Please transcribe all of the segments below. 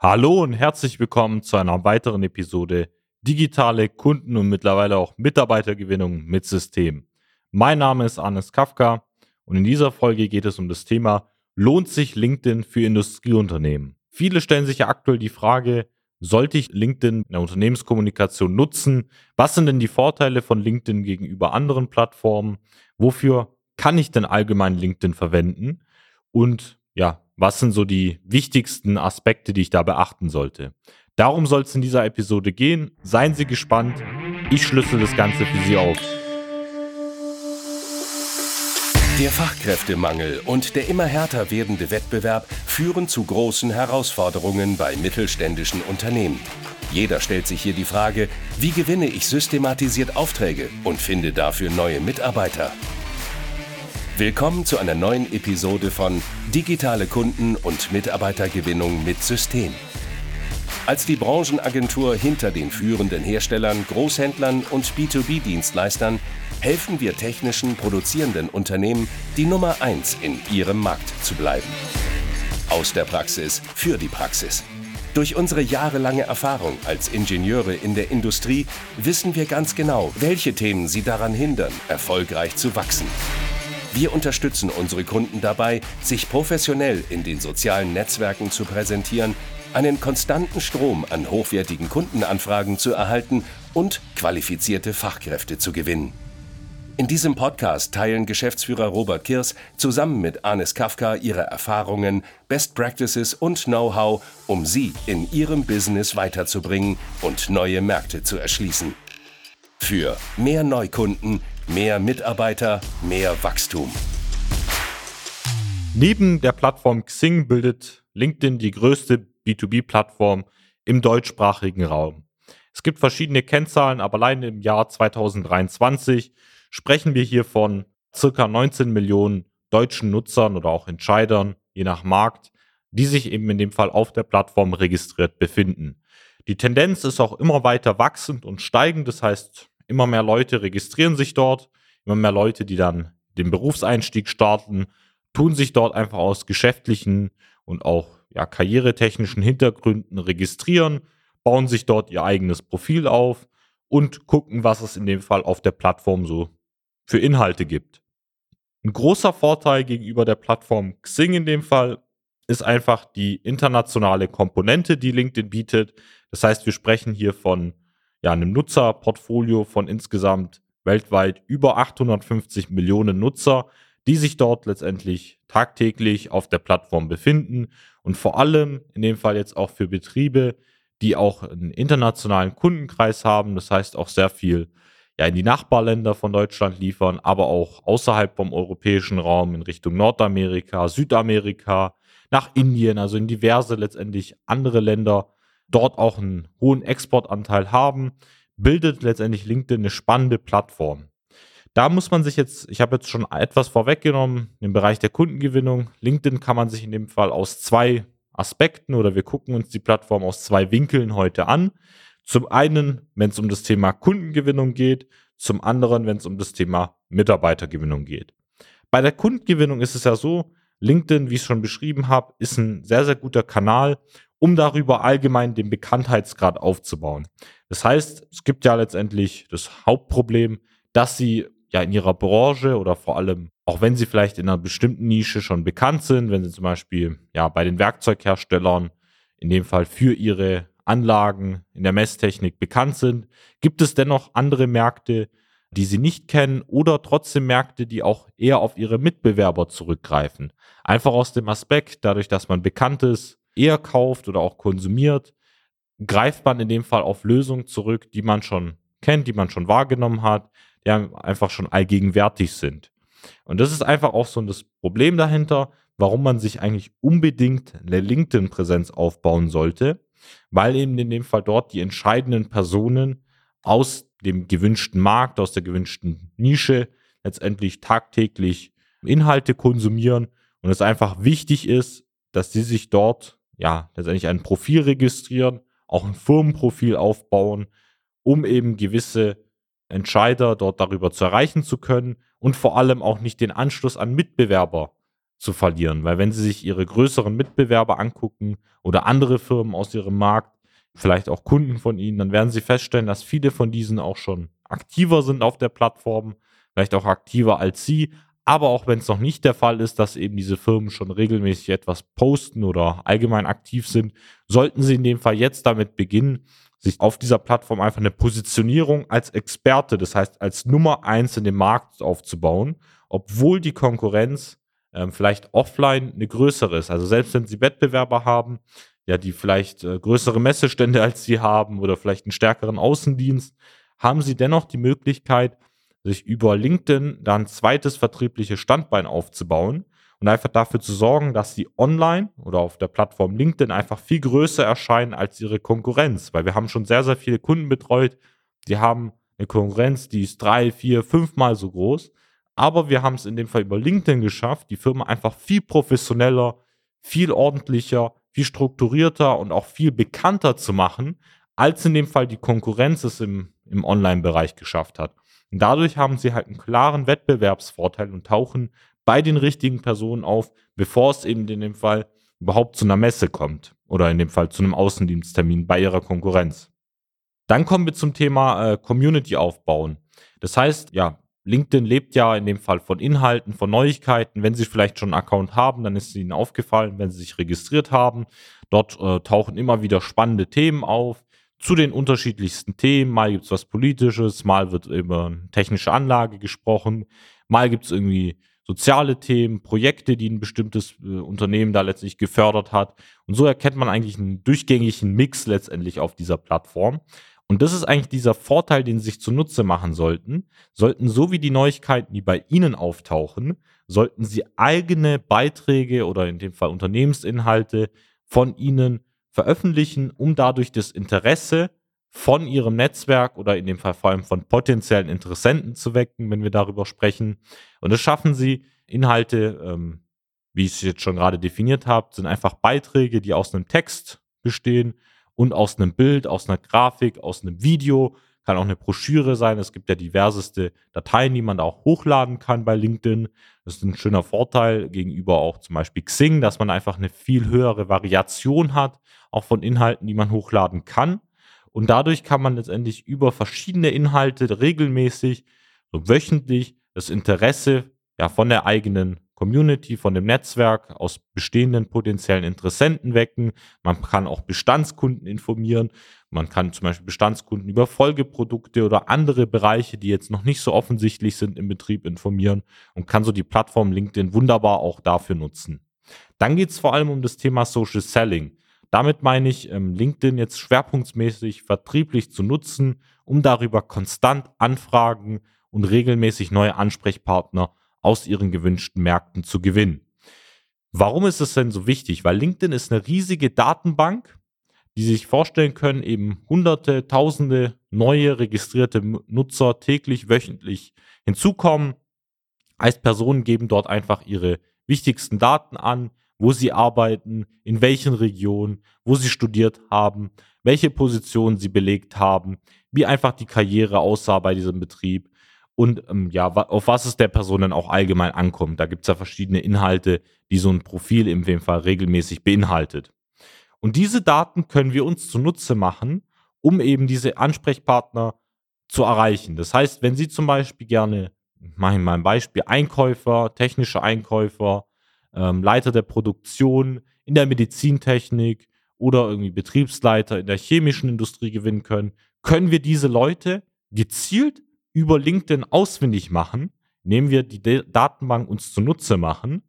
Hallo und herzlich willkommen zu einer weiteren Episode Digitale Kunden- und mittlerweile auch Mitarbeitergewinnung mit System. Mein Name ist Arnes Kafka und in dieser Folge geht es um das Thema Lohnt sich LinkedIn für Industrieunternehmen? Viele stellen sich ja aktuell die Frage, sollte ich LinkedIn in der Unternehmenskommunikation nutzen? Was sind denn die Vorteile von LinkedIn gegenüber anderen Plattformen? Wofür kann ich denn allgemein LinkedIn verwenden? Und ja, was sind so die wichtigsten Aspekte, die ich da beachten sollte. Darum soll es in dieser Episode gehen. Seien Sie gespannt. Ich schlüssel das Ganze für Sie auf. Der Fachkräftemangel und der immer härter werdende Wettbewerb führen zu großen Herausforderungen bei mittelständischen Unternehmen. Jeder stellt sich hier die Frage, wie gewinne ich systematisiert Aufträge und finde dafür neue Mitarbeiter? Willkommen zu einer neuen Episode von Digitale Kunden- und Mitarbeitergewinnung mit System. Als die Branchenagentur hinter den führenden Herstellern, Großhändlern und B2B-Dienstleistern helfen wir technischen produzierenden Unternehmen, die Nummer 1 in ihrem Markt zu bleiben. Aus der Praxis für die Praxis. Durch unsere jahrelange Erfahrung als Ingenieure in der Industrie wissen wir ganz genau, welche Themen sie daran hindern, erfolgreich zu wachsen. Wir unterstützen unsere Kunden dabei, sich professionell in den sozialen Netzwerken zu präsentieren, einen konstanten Strom an hochwertigen Kundenanfragen zu erhalten und qualifizierte Fachkräfte zu gewinnen. In diesem Podcast teilen Geschäftsführer Robert Kirs zusammen mit Anis Kafka ihre Erfahrungen, Best Practices und Know-how, um sie in ihrem Business weiterzubringen und neue Märkte zu erschließen. Für mehr Neukunden, Mehr Mitarbeiter, mehr Wachstum. Neben der Plattform Xing bildet LinkedIn die größte B2B-Plattform im deutschsprachigen Raum. Es gibt verschiedene Kennzahlen, aber allein im Jahr 2023 sprechen wir hier von circa 19 Millionen deutschen Nutzern oder auch Entscheidern, je nach Markt, die sich eben in dem Fall auf der Plattform registriert befinden. Die Tendenz ist auch immer weiter wachsend und steigend. Das heißt, Immer mehr Leute registrieren sich dort, immer mehr Leute, die dann den Berufseinstieg starten, tun sich dort einfach aus geschäftlichen und auch ja, karrieretechnischen Hintergründen registrieren, bauen sich dort ihr eigenes Profil auf und gucken, was es in dem Fall auf der Plattform so für Inhalte gibt. Ein großer Vorteil gegenüber der Plattform Xing in dem Fall ist einfach die internationale Komponente, die LinkedIn bietet. Das heißt, wir sprechen hier von ja, einem Nutzerportfolio von insgesamt weltweit über 850 Millionen Nutzer, die sich dort letztendlich tagtäglich auf der Plattform befinden und vor allem in dem Fall jetzt auch für Betriebe, die auch einen internationalen Kundenkreis haben, das heißt auch sehr viel ja, in die Nachbarländer von Deutschland liefern, aber auch außerhalb vom europäischen Raum in Richtung Nordamerika, Südamerika, nach Indien, also in diverse letztendlich andere Länder dort auch einen hohen Exportanteil haben, bildet letztendlich LinkedIn eine spannende Plattform. Da muss man sich jetzt, ich habe jetzt schon etwas vorweggenommen im Bereich der Kundengewinnung. LinkedIn kann man sich in dem Fall aus zwei Aspekten oder wir gucken uns die Plattform aus zwei Winkeln heute an. Zum einen, wenn es um das Thema Kundengewinnung geht, zum anderen, wenn es um das Thema Mitarbeitergewinnung geht. Bei der Kundengewinnung ist es ja so, LinkedIn, wie ich es schon beschrieben habe, ist ein sehr, sehr guter Kanal, um darüber allgemein den Bekanntheitsgrad aufzubauen. Das heißt, es gibt ja letztendlich das Hauptproblem, dass sie ja in ihrer Branche oder vor allem, auch wenn sie vielleicht in einer bestimmten Nische schon bekannt sind, wenn sie zum Beispiel ja bei den Werkzeugherstellern in dem Fall für ihre Anlagen in der Messtechnik bekannt sind, gibt es dennoch andere Märkte, die sie nicht kennen oder trotzdem Märkte, die auch eher auf ihre Mitbewerber zurückgreifen. Einfach aus dem Aspekt, dadurch, dass man bekannt ist, eher kauft oder auch konsumiert, greift man in dem Fall auf Lösungen zurück, die man schon kennt, die man schon wahrgenommen hat, die einfach schon allgegenwärtig sind. Und das ist einfach auch so das Problem dahinter, warum man sich eigentlich unbedingt eine LinkedIn-Präsenz aufbauen sollte, weil eben in dem Fall dort die entscheidenden Personen aus dem gewünschten Markt, aus der gewünschten Nische letztendlich tagtäglich Inhalte konsumieren und es einfach wichtig ist, dass sie sich dort ja, letztendlich ein Profil registrieren, auch ein Firmenprofil aufbauen, um eben gewisse Entscheider dort darüber zu erreichen zu können und vor allem auch nicht den Anschluss an Mitbewerber zu verlieren. Weil wenn Sie sich Ihre größeren Mitbewerber angucken oder andere Firmen aus Ihrem Markt, vielleicht auch Kunden von Ihnen, dann werden Sie feststellen, dass viele von diesen auch schon aktiver sind auf der Plattform, vielleicht auch aktiver als Sie. Aber auch wenn es noch nicht der Fall ist, dass eben diese Firmen schon regelmäßig etwas posten oder allgemein aktiv sind, sollten Sie in dem Fall jetzt damit beginnen, sich auf dieser Plattform einfach eine Positionierung als Experte, das heißt als Nummer eins in dem Markt aufzubauen, obwohl die Konkurrenz ähm, vielleicht offline eine größere ist. Also selbst wenn Sie Wettbewerber haben, ja, die vielleicht äh, größere Messestände als Sie haben oder vielleicht einen stärkeren Außendienst, haben Sie dennoch die Möglichkeit, sich über LinkedIn da ein zweites vertriebliches Standbein aufzubauen und einfach dafür zu sorgen, dass sie online oder auf der Plattform LinkedIn einfach viel größer erscheinen als ihre Konkurrenz. Weil wir haben schon sehr, sehr viele Kunden betreut, die haben eine Konkurrenz, die ist drei, vier, fünfmal so groß. Aber wir haben es in dem Fall über LinkedIn geschafft, die Firma einfach viel professioneller, viel ordentlicher, viel strukturierter und auch viel bekannter zu machen, als in dem Fall die Konkurrenz es im, im Online-Bereich geschafft hat. Und dadurch haben sie halt einen klaren Wettbewerbsvorteil und tauchen bei den richtigen Personen auf, bevor es eben in dem Fall überhaupt zu einer Messe kommt oder in dem Fall zu einem Außendiensttermin bei ihrer Konkurrenz. Dann kommen wir zum Thema äh, Community aufbauen. Das heißt, ja, LinkedIn lebt ja in dem Fall von Inhalten, von Neuigkeiten. Wenn Sie vielleicht schon einen Account haben, dann ist es Ihnen aufgefallen, wenn Sie sich registriert haben. Dort äh, tauchen immer wieder spannende Themen auf zu den unterschiedlichsten Themen. Mal gibt es was Politisches, mal wird über technische Anlage gesprochen, mal gibt es irgendwie soziale Themen, Projekte, die ein bestimmtes äh, Unternehmen da letztlich gefördert hat. Und so erkennt man eigentlich einen durchgängigen Mix letztendlich auf dieser Plattform. Und das ist eigentlich dieser Vorteil, den Sie sich zunutze machen sollten. Sollten so wie die Neuigkeiten, die bei Ihnen auftauchen, sollten Sie eigene Beiträge oder in dem Fall Unternehmensinhalte von Ihnen veröffentlichen, um dadurch das Interesse von ihrem Netzwerk oder in dem Fall vor allem von potenziellen Interessenten zu wecken, wenn wir darüber sprechen. Und das schaffen sie. Inhalte, ähm, wie ich es jetzt schon gerade definiert habe, sind einfach Beiträge, die aus einem Text bestehen und aus einem Bild, aus einer Grafik, aus einem Video. Kann auch eine Broschüre sein. Es gibt ja diverseste Dateien, die man auch hochladen kann bei LinkedIn. Das ist ein schöner Vorteil gegenüber auch zum Beispiel Xing, dass man einfach eine viel höhere Variation hat, auch von Inhalten, die man hochladen kann. Und dadurch kann man letztendlich über verschiedene Inhalte regelmäßig, so wöchentlich, das Interesse ja, von der eigenen Community, von dem Netzwerk, aus bestehenden potenziellen Interessenten wecken. Man kann auch Bestandskunden informieren. Man kann zum Beispiel Bestandskunden über Folgeprodukte oder andere Bereiche, die jetzt noch nicht so offensichtlich sind im Betrieb, informieren und kann so die Plattform LinkedIn wunderbar auch dafür nutzen. Dann geht es vor allem um das Thema Social Selling. Damit meine ich, ähm, LinkedIn jetzt schwerpunktmäßig vertrieblich zu nutzen, um darüber konstant Anfragen und regelmäßig neue Ansprechpartner aus ihren gewünschten Märkten zu gewinnen. Warum ist es denn so wichtig? Weil LinkedIn ist eine riesige Datenbank, die sich vorstellen können, eben hunderte, tausende neue registrierte Nutzer täglich, wöchentlich hinzukommen. Als Personen geben dort einfach ihre wichtigsten Daten an, wo sie arbeiten, in welchen Regionen, wo sie studiert haben, welche Positionen sie belegt haben, wie einfach die Karriere aussah bei diesem Betrieb und ähm, ja, auf was es der Person dann auch allgemein ankommt. Da gibt es ja verschiedene Inhalte, die so ein Profil im Fall regelmäßig beinhaltet. Und diese Daten können wir uns zunutze machen, um eben diese Ansprechpartner zu erreichen. Das heißt, wenn Sie zum Beispiel gerne, mache ich mal ein Beispiel, Einkäufer, technische Einkäufer, ähm, Leiter der Produktion in der Medizintechnik oder irgendwie Betriebsleiter in der chemischen Industrie gewinnen können, können wir diese Leute gezielt über LinkedIn ausfindig machen, indem wir die De Datenbank uns zunutze machen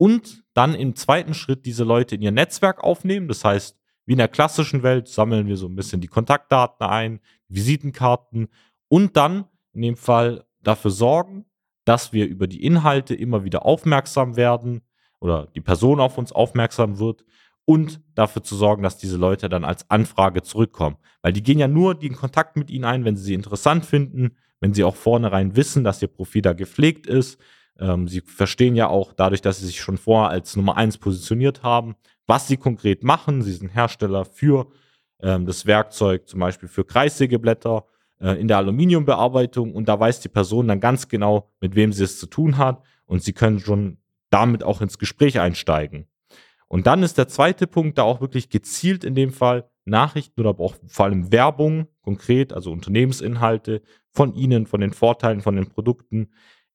und dann im zweiten Schritt diese Leute in ihr Netzwerk aufnehmen. Das heißt, wie in der klassischen Welt sammeln wir so ein bisschen die Kontaktdaten ein, Visitenkarten und dann in dem Fall dafür sorgen, dass wir über die Inhalte immer wieder aufmerksam werden, oder die Person auf uns aufmerksam wird und dafür zu sorgen, dass diese Leute dann als Anfrage zurückkommen. Weil die gehen ja nur den Kontakt mit ihnen ein, wenn sie sie interessant finden, wenn sie auch vornherein wissen, dass ihr Profil da gepflegt ist. Ähm, sie verstehen ja auch dadurch, dass sie sich schon vorher als Nummer eins positioniert haben, was sie konkret machen. Sie sind Hersteller für ähm, das Werkzeug, zum Beispiel für Kreissägeblätter äh, in der Aluminiumbearbeitung und da weiß die Person dann ganz genau, mit wem sie es zu tun hat und sie können schon damit auch ins Gespräch einsteigen. Und dann ist der zweite Punkt da auch wirklich gezielt in dem Fall Nachrichten oder auch vor allem Werbung konkret, also Unternehmensinhalte von Ihnen, von den Vorteilen, von den Produkten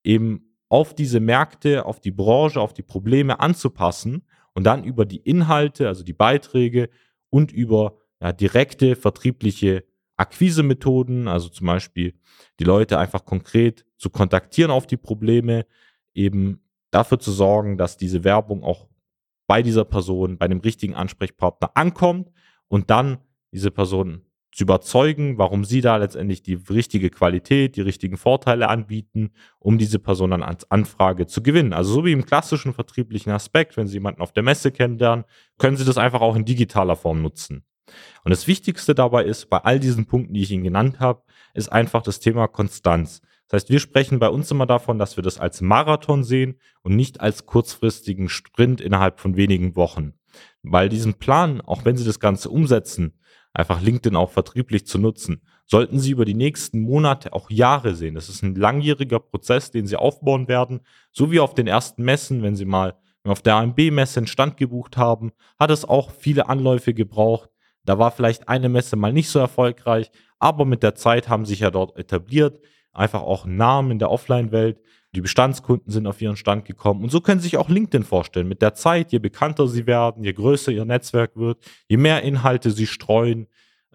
eben auf diese Märkte, auf die Branche, auf die Probleme anzupassen und dann über die Inhalte, also die Beiträge und über ja, direkte vertriebliche Akquisemethoden, also zum Beispiel die Leute einfach konkret zu kontaktieren auf die Probleme, eben dafür zu sorgen, dass diese Werbung auch bei dieser Person, bei dem richtigen Ansprechpartner ankommt und dann diese Person zu überzeugen, warum sie da letztendlich die richtige Qualität, die richtigen Vorteile anbieten, um diese Person dann als Anfrage zu gewinnen. Also so wie im klassischen vertrieblichen Aspekt, wenn Sie jemanden auf der Messe kennenlernen, können Sie das einfach auch in digitaler Form nutzen. Und das Wichtigste dabei ist, bei all diesen Punkten, die ich Ihnen genannt habe, ist einfach das Thema Konstanz. Das heißt, wir sprechen bei uns immer davon, dass wir das als Marathon sehen und nicht als kurzfristigen Sprint innerhalb von wenigen Wochen. Weil diesen Plan, auch wenn Sie das Ganze umsetzen, einfach LinkedIn auch vertrieblich zu nutzen, sollten Sie über die nächsten Monate, auch Jahre sehen. Das ist ein langjähriger Prozess, den Sie aufbauen werden, so wie auf den ersten Messen, wenn Sie mal auf der AMB-Messe einen Stand gebucht haben, hat es auch viele Anläufe gebraucht. Da war vielleicht eine Messe mal nicht so erfolgreich, aber mit der Zeit haben sich ja dort etabliert einfach auch Namen in der Offline-Welt. Die Bestandskunden sind auf ihren Stand gekommen. Und so können Sie sich auch LinkedIn vorstellen. Mit der Zeit, je bekannter Sie werden, je größer Ihr Netzwerk wird, je mehr Inhalte Sie streuen,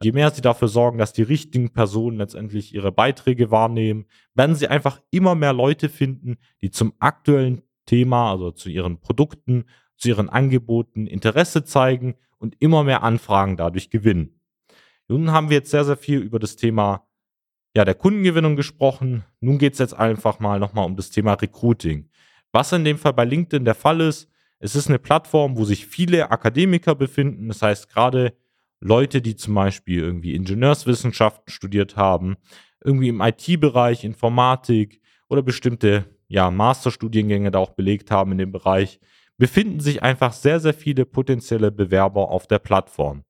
je mehr Sie dafür sorgen, dass die richtigen Personen letztendlich ihre Beiträge wahrnehmen, werden Sie einfach immer mehr Leute finden, die zum aktuellen Thema, also zu Ihren Produkten, zu Ihren Angeboten Interesse zeigen und immer mehr Anfragen dadurch gewinnen. Nun haben wir jetzt sehr, sehr viel über das Thema ja, der Kundengewinnung gesprochen. Nun geht es jetzt einfach mal nochmal um das Thema Recruiting. Was in dem Fall bei LinkedIn der Fall ist, es ist eine Plattform, wo sich viele Akademiker befinden. Das heißt, gerade Leute, die zum Beispiel irgendwie Ingenieurswissenschaften studiert haben, irgendwie im IT-Bereich, Informatik oder bestimmte ja, Masterstudiengänge da auch belegt haben in dem Bereich, befinden sich einfach sehr, sehr viele potenzielle Bewerber auf der Plattform.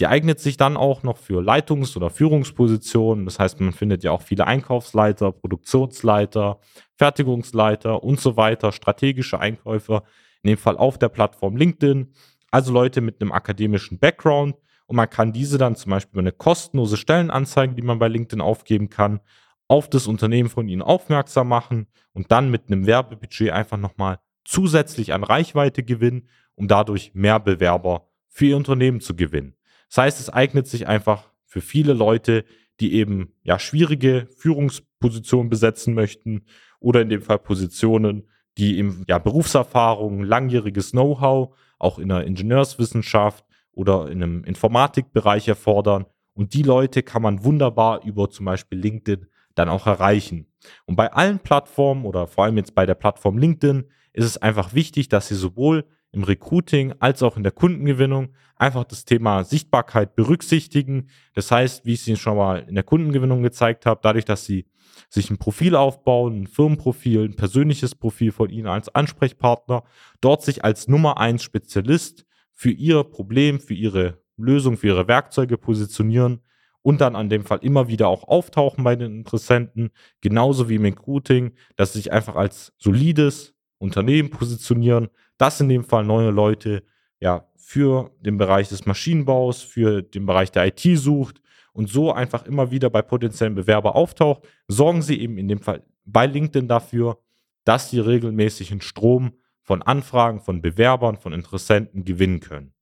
Die eignet sich dann auch noch für Leitungs- oder Führungspositionen. Das heißt, man findet ja auch viele Einkaufsleiter, Produktionsleiter, Fertigungsleiter und so weiter, strategische Einkäufer, in dem Fall auf der Plattform LinkedIn. Also Leute mit einem akademischen Background. Und man kann diese dann zum Beispiel über eine kostenlose Stellenanzeige, die man bei LinkedIn aufgeben kann, auf das Unternehmen von Ihnen aufmerksam machen und dann mit einem Werbebudget einfach nochmal zusätzlich an Reichweite gewinnen, um dadurch mehr Bewerber für Ihr Unternehmen zu gewinnen. Das heißt, es eignet sich einfach für viele Leute, die eben ja schwierige Führungspositionen besetzen möchten oder in dem Fall Positionen, die eben ja Berufserfahrung, langjähriges Know-how, auch in der Ingenieurswissenschaft oder in einem Informatikbereich erfordern. Und die Leute kann man wunderbar über zum Beispiel LinkedIn dann auch erreichen. Und bei allen Plattformen oder vor allem jetzt bei der Plattform LinkedIn ist es einfach wichtig, dass sie sowohl im Recruiting als auch in der Kundengewinnung einfach das Thema Sichtbarkeit berücksichtigen. Das heißt, wie ich es Ihnen schon mal in der Kundengewinnung gezeigt habe, dadurch, dass Sie sich ein Profil aufbauen, ein Firmenprofil, ein persönliches Profil von Ihnen als Ansprechpartner, dort sich als Nummer eins Spezialist für Ihr Problem, für Ihre Lösung, für Ihre Werkzeuge positionieren und dann an dem Fall immer wieder auch auftauchen bei den Interessenten, genauso wie im Recruiting, dass Sie sich einfach als solides Unternehmen positionieren, dass in dem Fall neue Leute ja für den Bereich des Maschinenbaus, für den Bereich der IT sucht und so einfach immer wieder bei potenziellen Bewerber auftaucht, sorgen sie eben in dem Fall bei LinkedIn dafür, dass sie regelmäßig einen Strom von Anfragen, von Bewerbern, von Interessenten gewinnen können.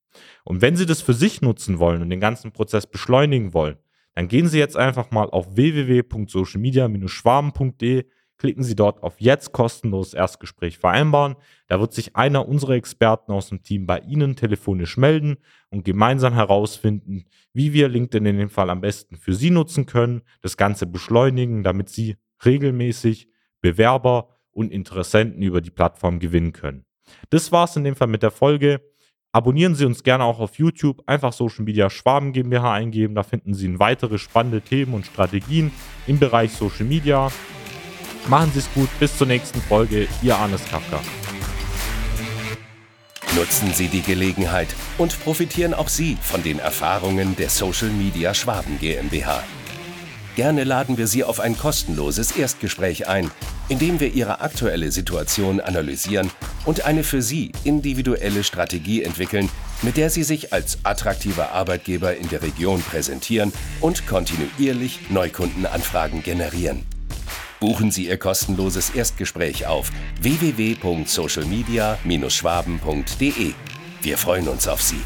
Und wenn Sie das für sich nutzen wollen und den ganzen Prozess beschleunigen wollen, dann gehen Sie jetzt einfach mal auf www.socialmedia-schwaben.de Klicken Sie dort auf Jetzt kostenlos Erstgespräch vereinbaren. Da wird sich einer unserer Experten aus dem Team bei Ihnen telefonisch melden und gemeinsam herausfinden, wie wir LinkedIn in dem Fall am besten für Sie nutzen können, das Ganze beschleunigen, damit Sie regelmäßig Bewerber und Interessenten über die Plattform gewinnen können. Das war's in dem Fall mit der Folge. Abonnieren Sie uns gerne auch auf YouTube. Einfach Social Media Schwaben GmbH eingeben. Da finden Sie weitere spannende Themen und Strategien im Bereich Social Media. Machen Sie es gut, bis zur nächsten Folge. Ihr Arnes Kafka. Nutzen Sie die Gelegenheit und profitieren auch Sie von den Erfahrungen der Social Media Schwaben GmbH. Gerne laden wir Sie auf ein kostenloses Erstgespräch ein, in dem wir Ihre aktuelle Situation analysieren und eine für Sie individuelle Strategie entwickeln, mit der Sie sich als attraktiver Arbeitgeber in der Region präsentieren und kontinuierlich Neukundenanfragen generieren. Buchen Sie Ihr kostenloses Erstgespräch auf www.socialmedia-schwaben.de. Wir freuen uns auf Sie.